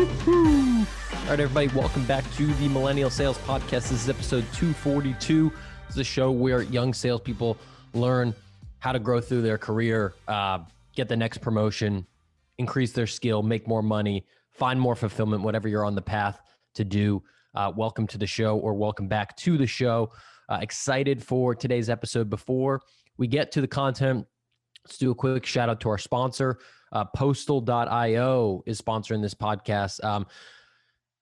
All right, everybody, welcome back to the Millennial Sales Podcast. This is episode 242. It's a show where young salespeople learn how to grow through their career, uh, get the next promotion, increase their skill, make more money, find more fulfillment, whatever you're on the path to do. Uh, welcome to the show or welcome back to the show. Uh, excited for today's episode. Before we get to the content, let's do a quick shout out to our sponsor. Uh, Postal.io is sponsoring this podcast. Um,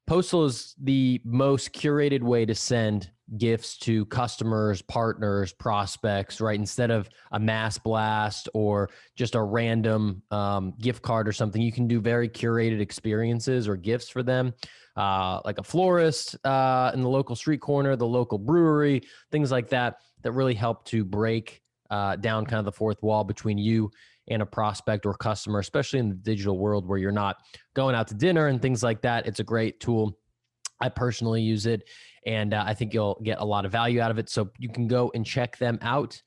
Postal is the most curated way to send gifts to customers, partners, prospects, right? Instead of a mass blast or just a random um, gift card or something, you can do very curated experiences or gifts for them, uh, like a florist uh, in the local street corner, the local brewery, things like that, that really help to break uh, down kind of the fourth wall between you and a prospect or customer, especially in the digital world where you're not going out to dinner and things like that. It's a great tool. I personally use it, and uh, I think you'll get a lot of value out of it. So you can go and check them out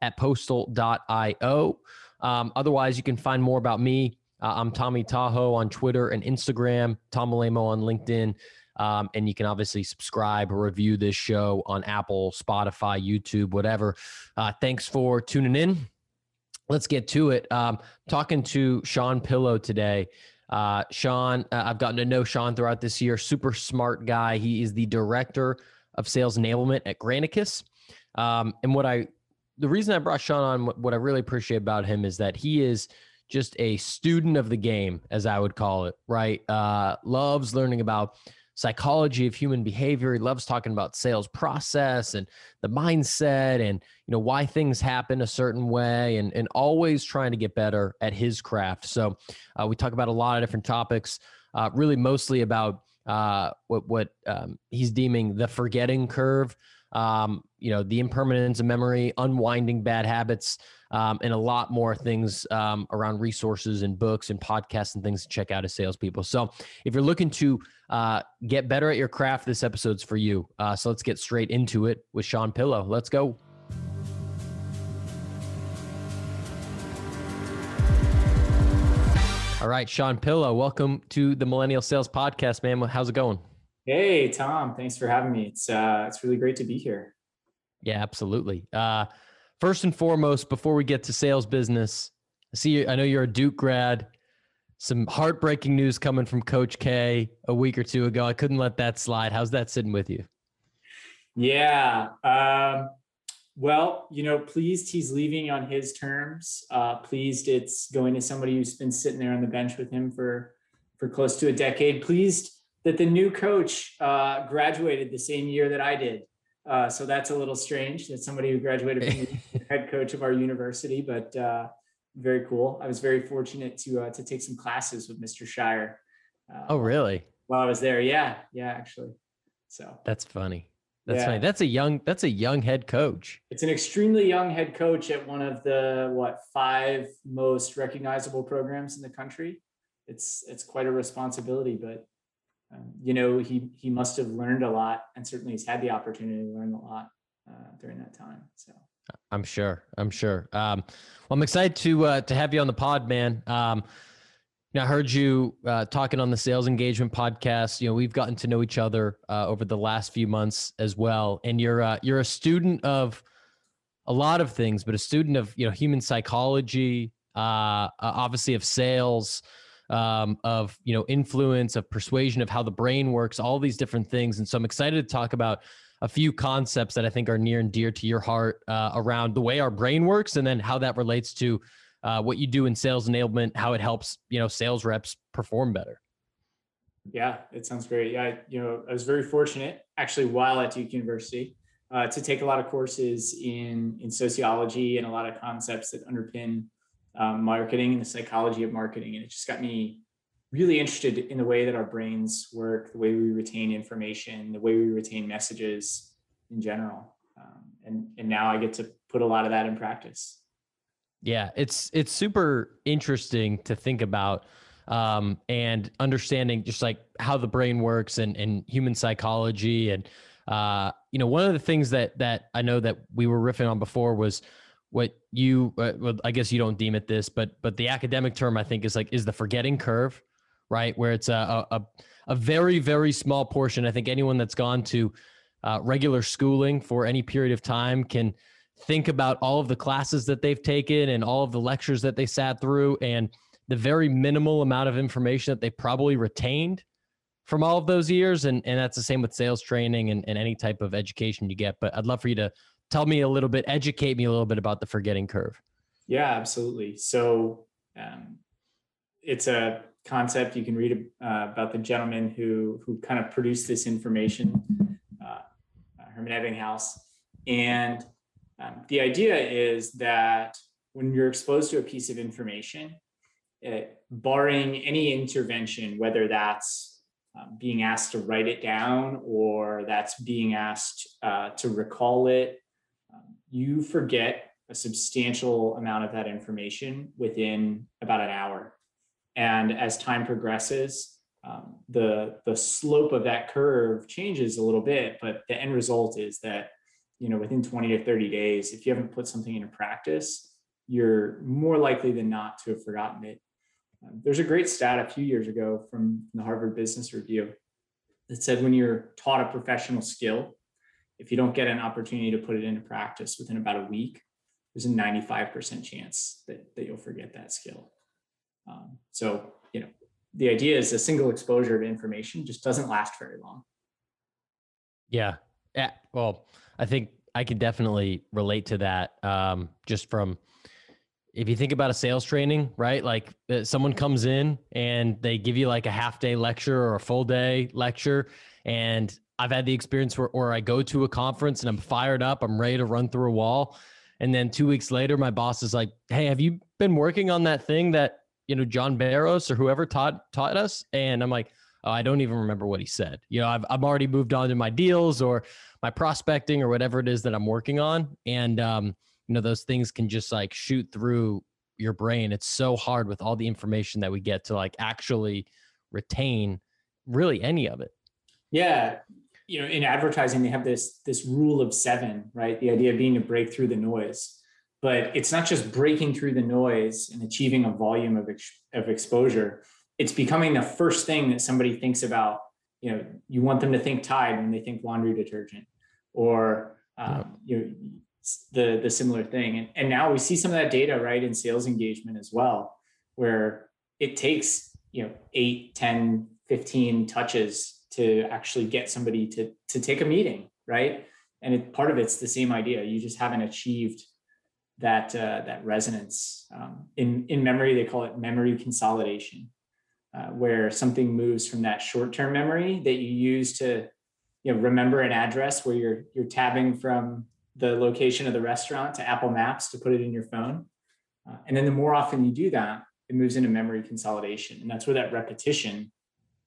at postal.io. Um, otherwise, you can find more about me. Uh, I'm Tommy Tahoe on Twitter and Instagram, Tom Alaimo on LinkedIn. Um, and you can obviously subscribe or review this show on Apple, Spotify, YouTube, whatever. Uh, thanks for tuning in let's get to it. Um, talking to Sean Pillow today. Uh, Sean, uh, I've gotten to know Sean throughout this year. Super smart guy. He is the director of sales enablement at Granicus. Um, and what I, the reason I brought Sean on, what, I really appreciate about him is that he is just a student of the game, as I would call it. Right? Uh, loves learning about psychology of human behavior. He loves talking about sales process and the mindset and you know why things happen a certain way and and always trying to get better at his craft. So uh, we talk about a lot of different topics, uh, really mostly about uh, what what um, he's deeming the forgetting curve um, you know, the impermanence of memory, unwinding bad habits, um, and a lot more things um, around resources and books and podcasts and things to check out as salespeople. So, if you're looking to uh, get better at your craft, this episode's for you. Uh, so, let's get straight into it with Sean Pillow. Let's go. All right, Sean Pillow, welcome to the Millennial Sales Podcast, man. How's it going? Hey, Tom. Thanks for having me. It's uh, it's really great to be here. Yeah, absolutely. Uh, first and foremost, before we get to sales business, I see. You, I know you're a Duke grad. Some heartbreaking news coming from Coach K a week or two ago. I couldn't let that slide. How's that sitting with you? Yeah. Um, well, you know, pleased he's leaving on his terms. Uh, pleased it's going to somebody who's been sitting there on the bench with him for for close to a decade. Pleased that the new coach uh, graduated the same year that I did. Uh, so that's a little strange that somebody who graduated from the head coach of our university, but uh, very cool. I was very fortunate to uh, to take some classes with Mr. Scheyer. Uh, oh, really? While I was there, yeah, yeah, actually. So that's funny. That's yeah. funny. That's a young. That's a young head coach. It's an extremely young head coach at one of the what five most recognizable programs in the country. It's it's quite a responsibility, but um, you know, he he must have learned a lot, and certainly he's had the opportunity to learn a lot uh, during that time. So I'm sure. I'm sure. Um, well, I'm excited to uh, to have you on the pod, man. Um, you know, I heard you uh, talking on the sales engagement podcast. You know, we've gotten to know each other uh, over the last few months as well, and you're uh, you're a student of a lot of things, but a student of you know human psychology, uh, obviously of sales um, of you know influence, of persuasion, of how the brain works, all these different things. And so I'm excited to talk about a few concepts that I think are near and dear to your heart uh, around the way our brain works, and then how that relates to uh, what you do in sales enablement, how it helps you know sales reps perform better. Yeah, it sounds great. Yeah, you know, I was very fortunate actually while at Duke University uh, to take a lot of courses in in sociology and a lot of concepts that underpin um, marketing and the psychology of marketing. And it just got me really interested in the way that our brains work, the way we retain information, the way we retain messages in general. Um, and, and now I get to put a lot of that in practice. Yeah, it's it's super interesting to think about um, and understanding just like how the brain works and, and human psychology and uh, you know one of the things that that I know that we were riffing on before was what you uh, well, I guess you don't deem it this, but but the academic term I think is like is the forgetting curve, right? Where it's a, a, a very, very small portion. I think anyone that's gone to uh, regular schooling for any period of time can think about all of the classes that they've taken and all of the lectures that they sat through and the very minimal amount of information that they probably retained from all of those years. And, and that's the same with sales training and, and any type of education you get. But I'd love for you to tell me a little bit, educate me a little bit about the forgetting curve. Yeah, absolutely. So um, it's a concept you can read uh, about the gentleman who who kind of produced this information, uh, Hermann Ebbinghaus, and um, the idea is that when you're exposed to a piece of information, it, barring any intervention, whether that's um, being asked to write it down or that's being asked uh, to recall it, you forget a substantial amount of that information within about an hour. And as time progresses, um, the the slope of that curve changes a little bit, but the end result is that you know within 20 to 30 days, if you haven't put something into practice, you're more likely than not to have forgotten it. Um, there's a great stat a few years ago from the Harvard Business Review that said when you're taught a professional skill, if you don't get an opportunity to put it into practice within about a week, there's a 95% chance that, that you'll forget that skill. Um, so, you know, the idea is a single exposure to information just doesn't last very long. Yeah. Yeah. Well, I think I can definitely relate to that. Um, just from if you think about a sales training, right? Like uh, someone comes in and they give you like a half day lecture or a full day lecture. And I've had the experience where, I go to a conference and I'm fired up, I'm ready to run through a wall. And then two weeks later, my boss is like, Hey, have you been working on that thing that you know, John Barrows or whoever taught taught us. And I'm like, oh, I don't even remember what he said. You know, I've I've already moved on to my deals or my prospecting or whatever it is that I'm working on. And um, you know, those things can just like shoot through your brain. It's so hard with all the information that we get to like actually retain really any of it. Yeah. You know, in advertising, they have this this rule of seven, right? The idea being to break through the noise. But it's not just breaking through the noise and achieving a volume of, ex- of exposure. It's becoming the first thing that somebody thinks about you know you want them to think tide when they think laundry detergent or um, you know the the similar thing. And, and now we see some of that data right in sales engagement as well where it takes you know 8 10 15 touches to actually get somebody to to take a meeting right and it, part of it's the same idea you just haven't achieved that uh, that resonance. Um, in in memory, they call it memory consolidation, uh, where something moves from that short term memory that you use to you know remember an address where you're you're tabbing from the location of the restaurant to Apple Maps to put it in your phone, uh, and then the more often you do that, it moves into memory consolidation, and that's where that repetition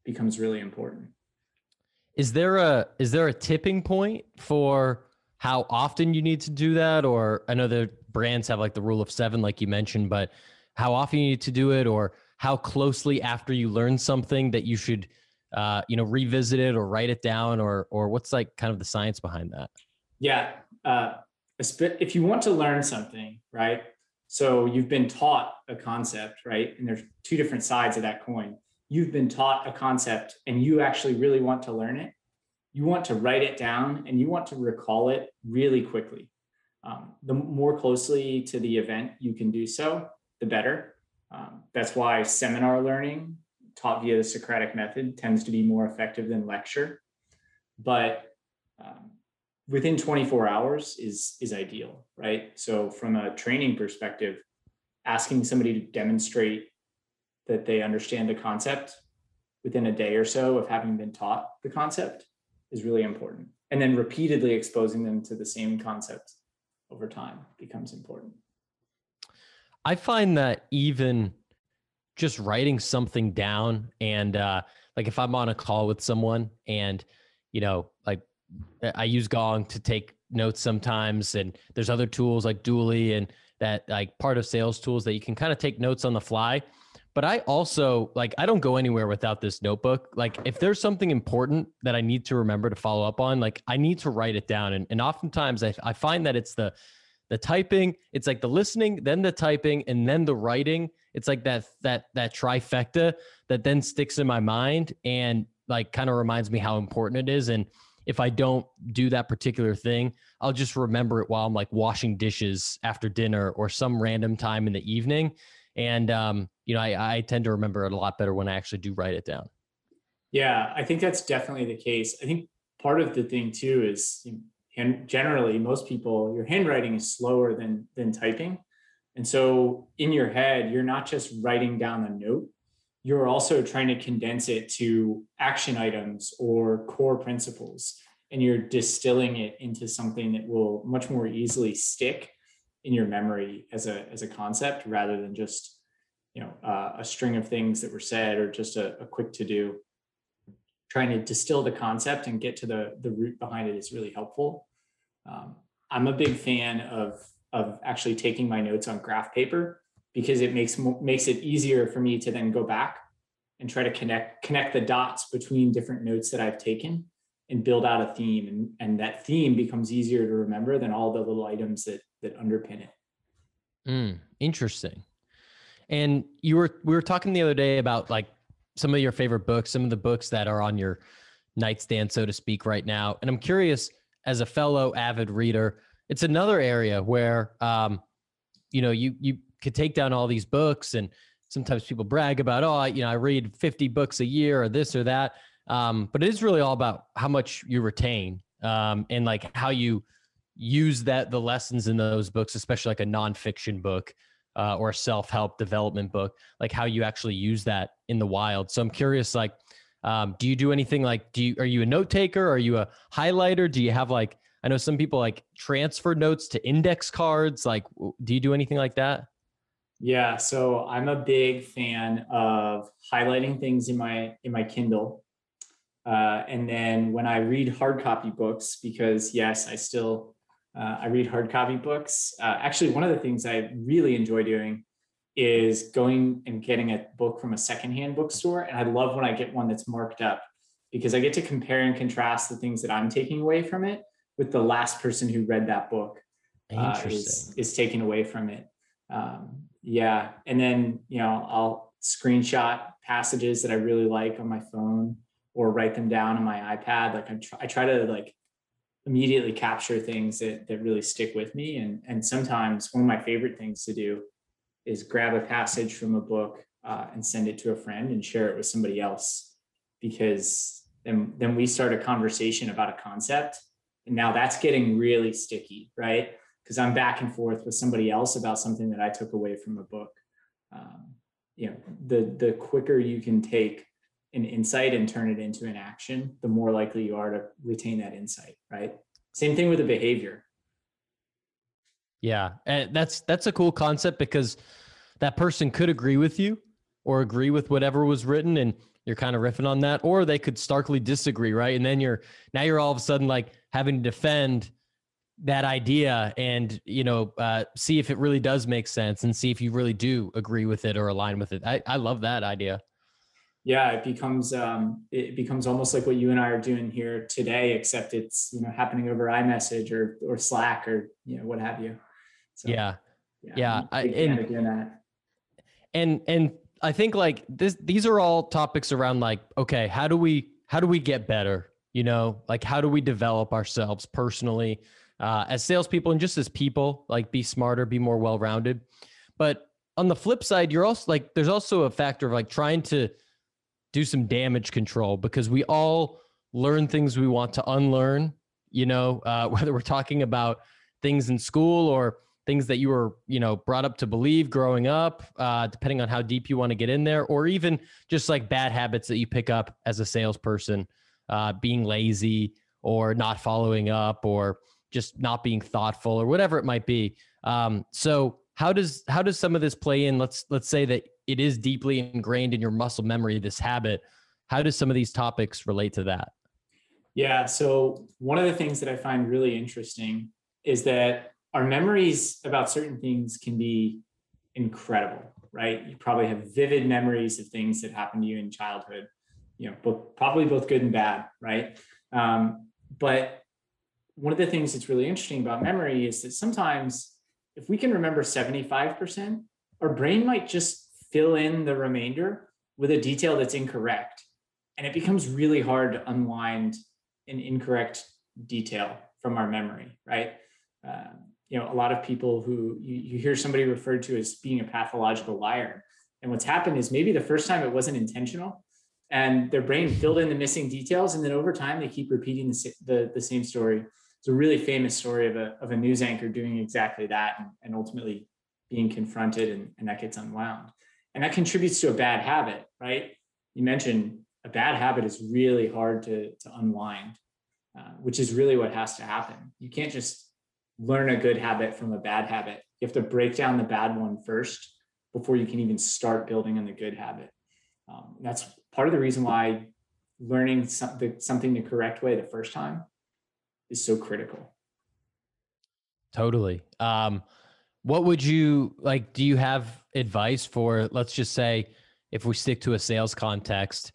becomes really important. Is there a is there a tipping point for how often you need to do that? Or i know the brands have like the rule of seven like you mentioned but how often you need to do it? Or how closely after you learn something that you should uh, you know revisit it or write it down? Or or what's like kind of the science behind that? Yeah uh, if you want to learn something right? So you've been taught a concept right? And there's two different sides of that coin you've been taught a concept and you actually really want to learn it you want to write it down and you want to recall it really quickly. Um, the more closely to the event you can do so, the better. Um, that's why seminar learning taught via the Socratic method tends to be more effective than lecture. But um, within 24 hours is is ideal, right? So from a training perspective, asking somebody to demonstrate that they understand a concept within a day or so of having been taught the concept is really important. And then repeatedly exposing them to the same concept over time becomes important. I find that even just writing something down and uh, like if I'm on a call with someone and you know like I use Gong to take notes sometimes and there's other tools like Dooly and that like part of sales tools that you can kind of take notes on the fly but I also like I don't go anywhere without this notebook. Like if there's something important that I need to remember to follow up on, like I need to write it down. And and oftentimes I, I find that it's the the typing, it's like the listening, then the typing, and then the writing. It's like that that that trifecta that then sticks in my mind and like kind of reminds me how important it is. And if I don't do that particular thing, I'll just remember it while I'm like washing dishes after dinner or some random time in the evening. And um, you know, I, I tend to remember it a lot better when I actually do write it down. Yeah, I think that's definitely the case. I think part of the thing too is and generally most people your handwriting is slower than than typing and so in your head you're not just writing down a note you're also trying to condense it to action items or core principles and you're distilling it into something that will much more easily stick in your memory as a as a concept rather than just you know uh, a string of things that were said or just a, a quick to do trying to distill the concept and get to the the root behind it is really helpful. Um, I'm a big fan of of actually taking my notes on graph paper because it makes makes it easier for me to then go back and try to connect connect the dots between different notes that I've taken and build out a theme and, and that theme becomes easier to remember than all the little items that that underpin it. Mm, interesting. And you were we were talking the other day about like some of your favorite books, some of the books that are on your nightstand, so to speak, right now. And I'm curious, as a fellow avid reader, it's another area where, um, you know, you you could take down all these books, and sometimes people brag about, oh, you know, I read 50 books a year or this or that. Um, but it is really all about how much you retain um, and like how you use that the lessons in those books, especially like a nonfiction book uh, or a self-help development book like how you actually use that in the wild. So i'm curious like um, do you do anything like do you are you a note taker? Are you a highlighter? Do you have like i know some people like transfer notes to index cards like do you do anything like that? Yeah so i'm a big fan of highlighting things in my in my kindle uh, and then when i read hard copy books because yes i still uh, I read hard copy books. Uh, actually, one of the things I really enjoy doing is going and getting a book from a secondhand bookstore. And I love when I get one that's marked up because I get to compare and contrast the things that I'm taking away from it with the last person who read that book uh, is, is taken away from it. Um, yeah. And then, you know, I'll screenshot passages that I really like on my phone or write them down on my iPad. Like I try, I try to like immediately capture things that, that really stick with me. And, and sometimes one of my favorite things to do is grab a passage from a book uh, and send it to a friend and share it with somebody else because then, then we start a conversation about a concept. And now that's getting really sticky, right? Because I'm back and forth with somebody else about something that I took away from a book. Um, you know, the the quicker you can take an insight and turn it into an action, the more likely you are to retain that insight, right? Same thing with the behavior. Yeah, and that's that's a cool concept because that person could agree with you or agree with whatever was written and you're kind of riffing on that or they could starkly disagree, right? And then you're now you're all of a sudden like having to defend that idea and you know uh, see if it really does make sense and see if you really do agree with it or align with it. I, I love that idea yeah, it becomes um, it becomes almost like what you and I are doing here today, except it's you know happening over iMessage or or Slack or you know what have you. So, yeah, yeah, yeah. I, and, and and I think like this these are all topics around like okay, how do we how do we get better? You know, like how do we develop ourselves personally uh, as salespeople and just as people? Like be smarter, be more well rounded. But on the flip side, you're also like there's also a factor of like trying to do some damage control because we all learn things we want to unlearn, you know, uh, whether we're talking about things in school or things that you were, you know, brought up to believe growing up, uh, depending on how deep you want to get in there, or even just like bad habits that you pick up as a salesperson, uh, being lazy or not following up or just not being thoughtful or whatever it might be. Um, so how does how does some of this play in? Let's let's say that it is deeply ingrained in your muscle memory, this habit. How does some of these topics relate to that? Yeah. So, one of the things that I find really interesting is that our memories about certain things can be incredible, right? You probably have vivid memories of things that happened to you in childhood, you know, both, probably both good and bad, right? Um, but one of the things that's really interesting about memory is that sometimes if we can remember 75%, our brain might just fill in the remainder with a detail that's incorrect. And it becomes really hard to unwind an incorrect detail from our memory, right? Um, you know, a lot of people who you, you hear somebody referred to as being a pathological liar. And what's happened is maybe the first time it wasn't intentional and their brain filled in the missing details. And then over time, they keep repeating the, the, the same story. It's a really famous story of a, of a news anchor doing exactly that and, and ultimately being confronted and, and that gets unwound. And that contributes to a bad habit, right? You mentioned a bad habit is really hard to, to unwind, uh, which is really what has to happen. You can't just learn a good habit from a bad habit. You have to break down the bad one first before you can even start building on the good habit. Um, that's part of the reason why learning something, something the correct way the first time is so critical. Totally. Um, what would you like? Do you have advice for, let's just say, if we stick to a sales context,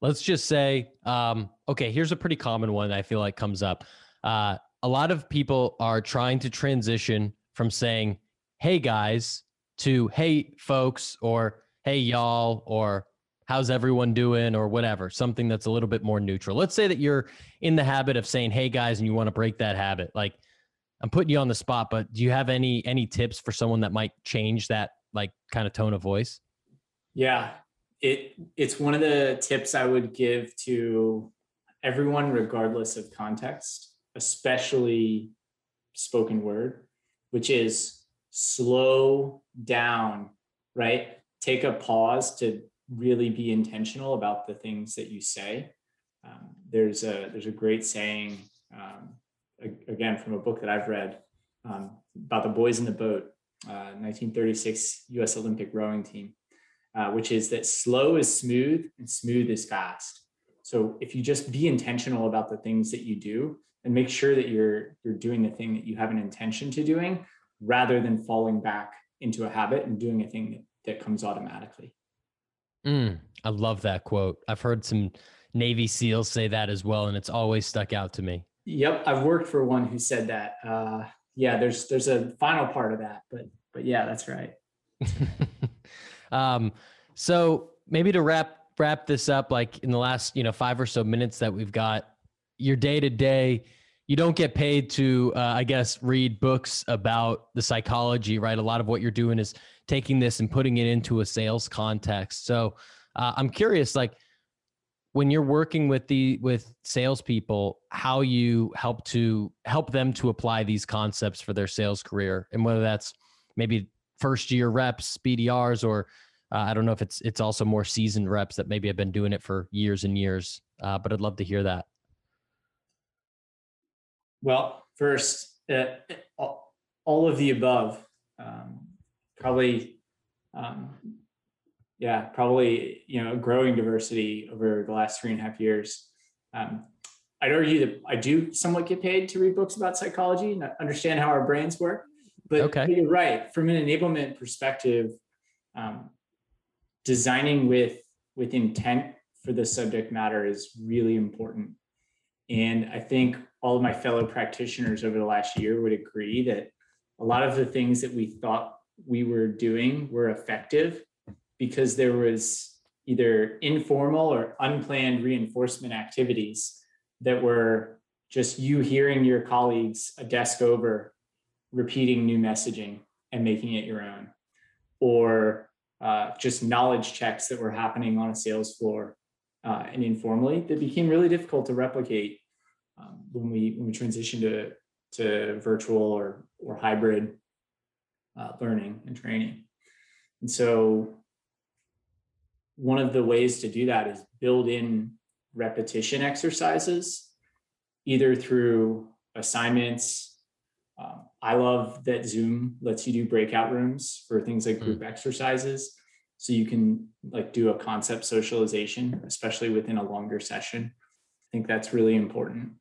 let's just say, um, okay, here's a pretty common one I feel like comes up. Uh, a lot of people are trying to transition from saying, hey guys, to hey folks, or hey y'all, or how's everyone doing, or whatever, something that's a little bit more neutral. Let's say that you're in the habit of saying hey guys and you want to break that habit. Like, I'm putting you on the spot, but do you have any any tips for someone that might change that like kind of tone of voice? Yeah, it it's one of the tips I would give to everyone, regardless of context especially spoken word, which is slow down, right? Take a pause to really be intentional about the things that you say. Um, there's a there's a great saying um, again from a book that I've read um, about the boys in the boat, uh, 1936 U.S. Olympic rowing team, uh, which is that slow is smooth and smooth is fast. So if you just be intentional about the things that you do, and make sure that you're you're doing the thing that you have an intention to doing rather than falling back into a habit and doing a thing that, that comes automatically mm, i love that quote. I've heard some navy seals say that as well and it's always stuck out to me. Yep i've worked for one who said that. Uh, yeah there's there's a final part of that but but yeah that's right. Um so maybe to wrap wrap this up like in the last you know five or so minutes that we've got your day to day you don't get paid to uh, i guess read books about the psychology right? A lot of what you're doing is taking this and putting it into a sales context. So uh, i'm curious like when you're working with the with salespeople how you help to help them to apply these concepts for their sales career and whether that's maybe first year reps bdrs or uh, i don't know if it's it's also more seasoned reps that maybe have been doing it for years and years uh, but i'd love to hear that well, first, uh, all of the above. Um, probably, um, yeah, probably you know growing diversity over the last three and a half years. Um, I'd argue that I do somewhat get paid to read books about psychology and understand how our brains work. But, okay. you're right. From an enablement perspective, um, designing with with intent for the subject matter is really important. And I think all of my fellow practitioners over the last year would agree that a lot of the things that we thought we were doing were effective because there was either informal or unplanned reinforcement activities that were just you hearing your colleagues a desk over repeating new messaging and making it your own. Or uh, just knowledge checks that were happening on a sales floor uh, and informally that became really difficult to replicate um, when we when we transition to to virtual or or hybrid uh, learning and training. And so one of the ways to do that is build in repetition exercises, either through assignments. Um, I love that Zoom lets you do breakout rooms for things like group mm. exercises. So you can like do a concept socialization, especially within a longer session. I think that's really important.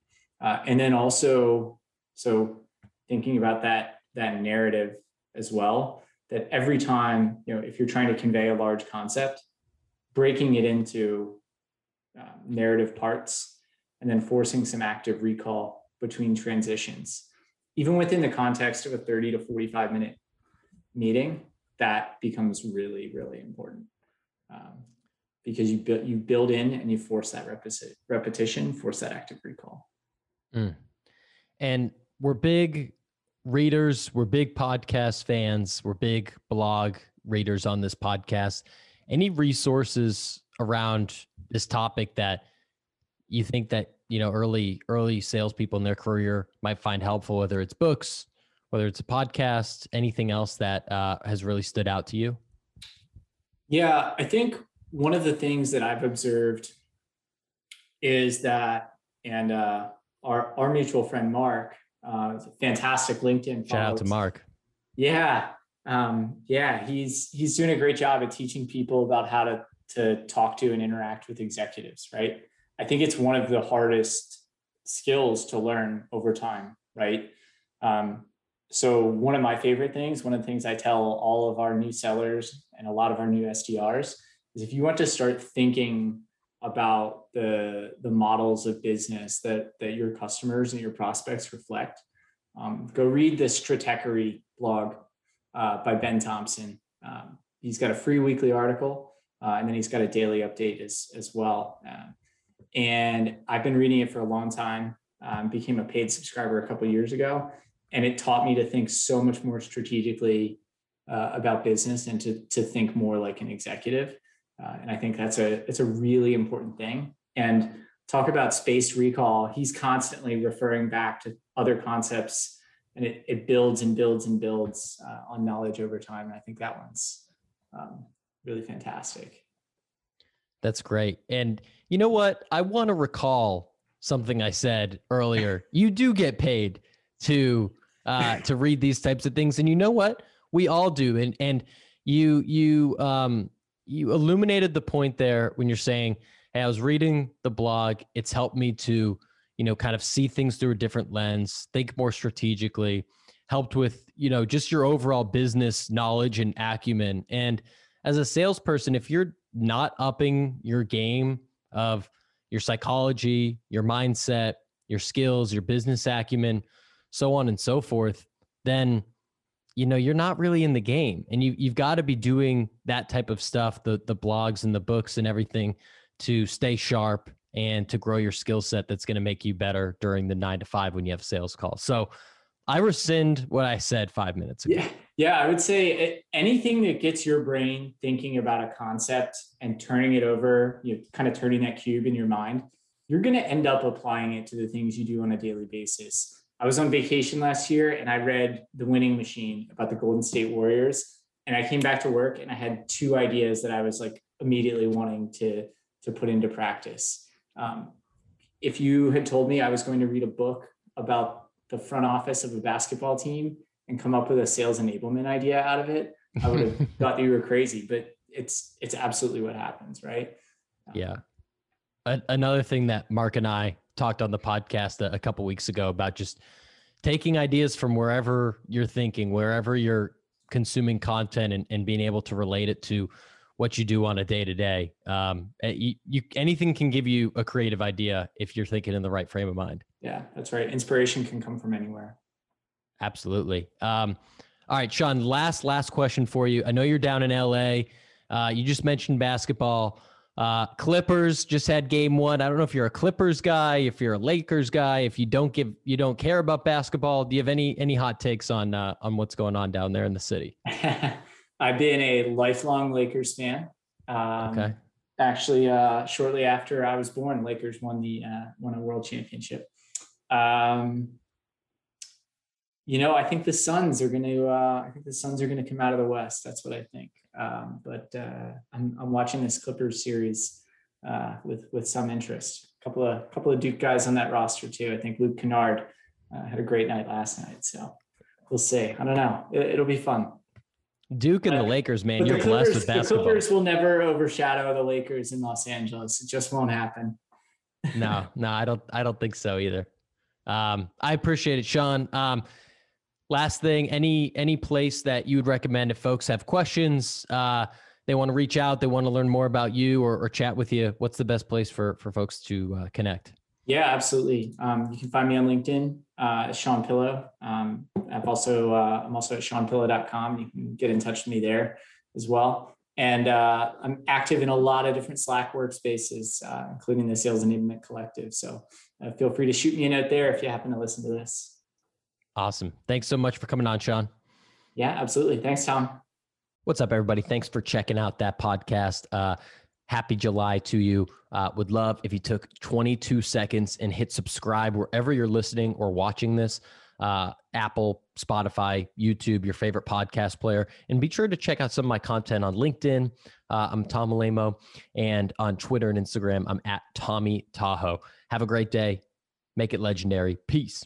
Uh, and then also, so thinking about that that narrative as well. That every time, you know, if you're trying to convey a large concept, breaking it into uh, narrative parts and then forcing some active recall between transitions. even within the context of a 30 to 45 minute meeting, that becomes really, really important. Um, because you build you build in and you force that repetition, force that active recall. Mm. And we're big readers, we're big podcast fans, we're big blog readers on this podcast. Any resources around this topic that you think that you know early early salespeople in their career might find helpful, whether it's books, whether it's a podcast, anything else that uh, has really stood out to you? Yeah, I think one of the things that I've observed is that, and uh, our our mutual friend Mark, uh, fantastic LinkedIn. Shout out to Mark. Yeah, um, yeah, he's he's doing a great job at teaching people about how to to talk to and interact with executives. Right. I think it's one of the hardest skills to learn over time. Right. Um, so one of my favorite things, one of the things I tell all of our new sellers and a lot of our new SDRs is if you want to start thinking about the the models of business that that your customers and your prospects reflect, um, go read the Stratechery blog uh, by Ben Thompson. Um, he's got a free weekly article, uh, and then he's got a daily update as as well. Uh, and I've been reading it for a long time. Um, became a paid subscriber a couple years ago, and it taught me to think so much more strategically uh, about business and to to think more like an executive. Uh, and I think that's a it's a really important thing. And talk about spaced recall. He's constantly referring back to other concepts, and it it builds and builds and builds uh, on knowledge over time. And I think that one's um, really fantastic. That's great. And you know what? I want to recall something I said earlier. you do get paid to uh, to read these types of things, and you know what? We all do. And and you you um you illuminated the point there when you're saying, "Hey, I was reading the blog. It's helped me to, you know, kind of see things through a different lens, think more strategically, helped with, you know, just your overall business knowledge and acumen." And as a salesperson, if you're not upping your game of your psychology, your mindset, your skills, your business acumen, so on and so forth, then you know you're not really in the game and you you've got to be doing that type of stuff the the blogs and the books and everything to stay sharp and to grow your skill set that's going to make you better during the 9 to 5 when you have sales calls. So i rescind what i said 5 minutes ago. Yeah yeah i would say anything that gets your brain thinking about a concept and turning it over you know kind of turning that cube in your mind you're going to end up applying it to the things you do on a daily basis I was on vacation last year and I read The Winning Machine about the Golden State Warriors. And I came back to work and I had two ideas that I was like immediately wanting to, to put into practice. Um, if you had told me I was going to read a book about the front office of a basketball team and come up with a sales enablement idea out of it, I would have thought that you were crazy. But it's it's absolutely what happens, right? Um, yeah. Another thing that Mark and I talked on the podcast a, a couple weeks ago about just taking ideas from wherever you're thinking, wherever you're consuming content and, and being able to relate it to what you do on a day to day. Anything can give you a creative idea if you're thinking in the right frame of mind. Yeah, that's right. Inspiration can come from anywhere. Absolutely. Um, all right, Sean. Last last question for you. I know you're down in LA. Uh, you just mentioned basketball. Uh, Clippers just had game one. I don't know if you're a Clippers guy, if you're a Lakers guy, if you don't give, you don't care about basketball. Do you have any any hot takes on uh, on what's going on down there in the city? I've been a lifelong Lakers fan. Um, okay. Actually, uh, shortly after I was born, Lakers won the uh, won a world championship. Um, you know, I think the Suns are going to. Uh, I think the Suns are going to come out of the West. That's what I think. Um, but uh, I'm, I'm watching this Clippers series uh, with with some interest. A couple of couple of Duke guys on that roster too. I think Luke Kennard uh, had a great night last night. So we'll see. I don't know. It, will be fun. Duke and the Lakers, man, you're Clippers, blessed with basketball. The Clippers will never overshadow the Lakers in Los Angeles. It just won't happen. no, no, I don't. I don't think so either. Um, I appreciate it, Sean. Um, last thing any any place that you would recommend if folks have questions uh, they want to reach out they want to learn more about you or, or, chat with you what's the best place for for folks to uh, connect Yeah, absolutely. Um, you can find me on LinkedIn, uh, Sean Pillow. Um, I've also uh, I'm also at SeanPillow.com. You can get in touch with me there as well. And uh, I'm active in a lot of different Slack workspaces, uh, including the Sales Enablement Collective. So uh, feel free to shoot me a note there if you happen to listen to this. Awesome. Thanks so much for coming on, Sean. Yeah, absolutely. Thanks, Tom. What's up, everybody? Thanks for checking out that podcast. Uh, happy July to you. Uh, would love if you took 22 seconds and hit subscribe wherever you're listening or watching this uh, Apple, Spotify, YouTube, your favorite podcast player. And be sure to check out some of my content on LinkedIn. Uh, I'm Tom Alaimo. And on Twitter and Instagram, I'm at Tommy Tahoe. Have a great day. Make it legendary. Peace.